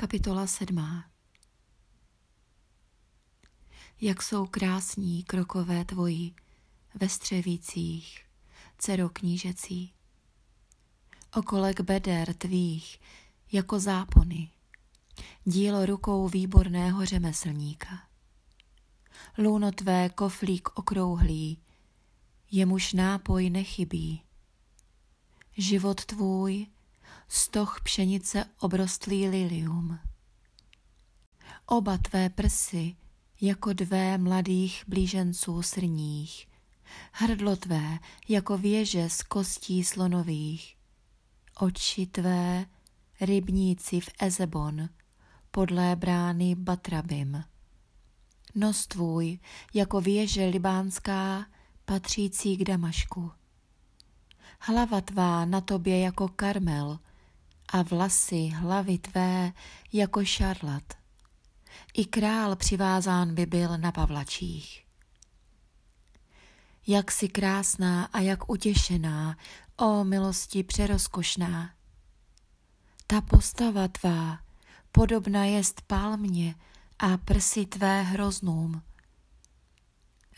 Kapitola sedmá Jak jsou krásní krokové tvoji ve střevících, dcero knížecí. Okolek beder tvých jako zápony, dílo rukou výborného řemeslníka. Lůno tvé koflík okrouhlý, jemuž nápoj nechybí. Život tvůj stoch pšenice obrostlý lilium. Oba tvé prsy, jako dvé mladých blíženců srních, hrdlo tvé, jako věže z kostí slonových, oči tvé, rybníci v Ezebon, podlé brány Batrabim. Nos tvůj, jako věže libánská, patřící k Damašku. Hlava tvá na tobě jako karmel, a vlasy hlavy tvé jako šarlat. I král přivázán by byl na pavlačích. Jak si krásná a jak utěšená, o milosti přerozkošná. Ta postava tvá podobná jest palmě a prsy tvé hroznům.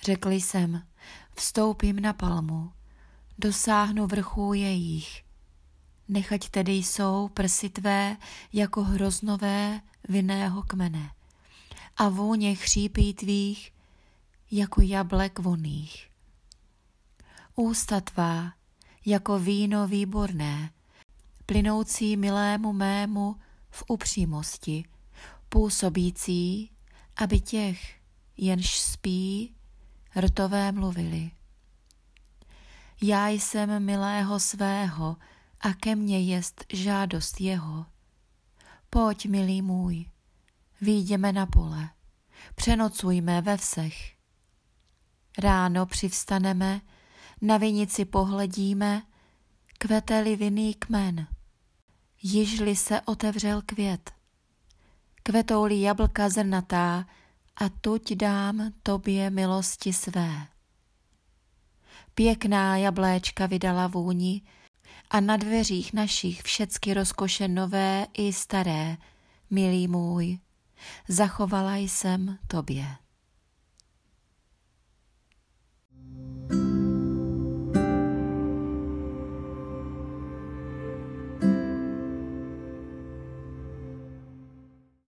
Řekl jsem, vstoupím na palmu, dosáhnu vrchů jejich, nechať tedy jsou prsy tvé jako hroznové vinného kmene a vůně chřípí tvých jako jablek voných. Ústa tvá jako víno výborné, plynoucí milému mému v upřímosti, působící, aby těch, jenž spí, rtové mluvili. Já jsem milého svého, a ke mně jest žádost jeho. Pojď, milý můj, výjdeme na pole, přenocujme ve všech. Ráno přivstaneme, na vinici pohledíme, kveteli vinný kmen. Jižli se otevřel květ, kvetouli jablka zrnatá a tuď dám tobě milosti své. Pěkná jabléčka vydala vůni, a na dveřích našich všecky rozkoše nové i staré, milý můj, zachovala jsem tobě.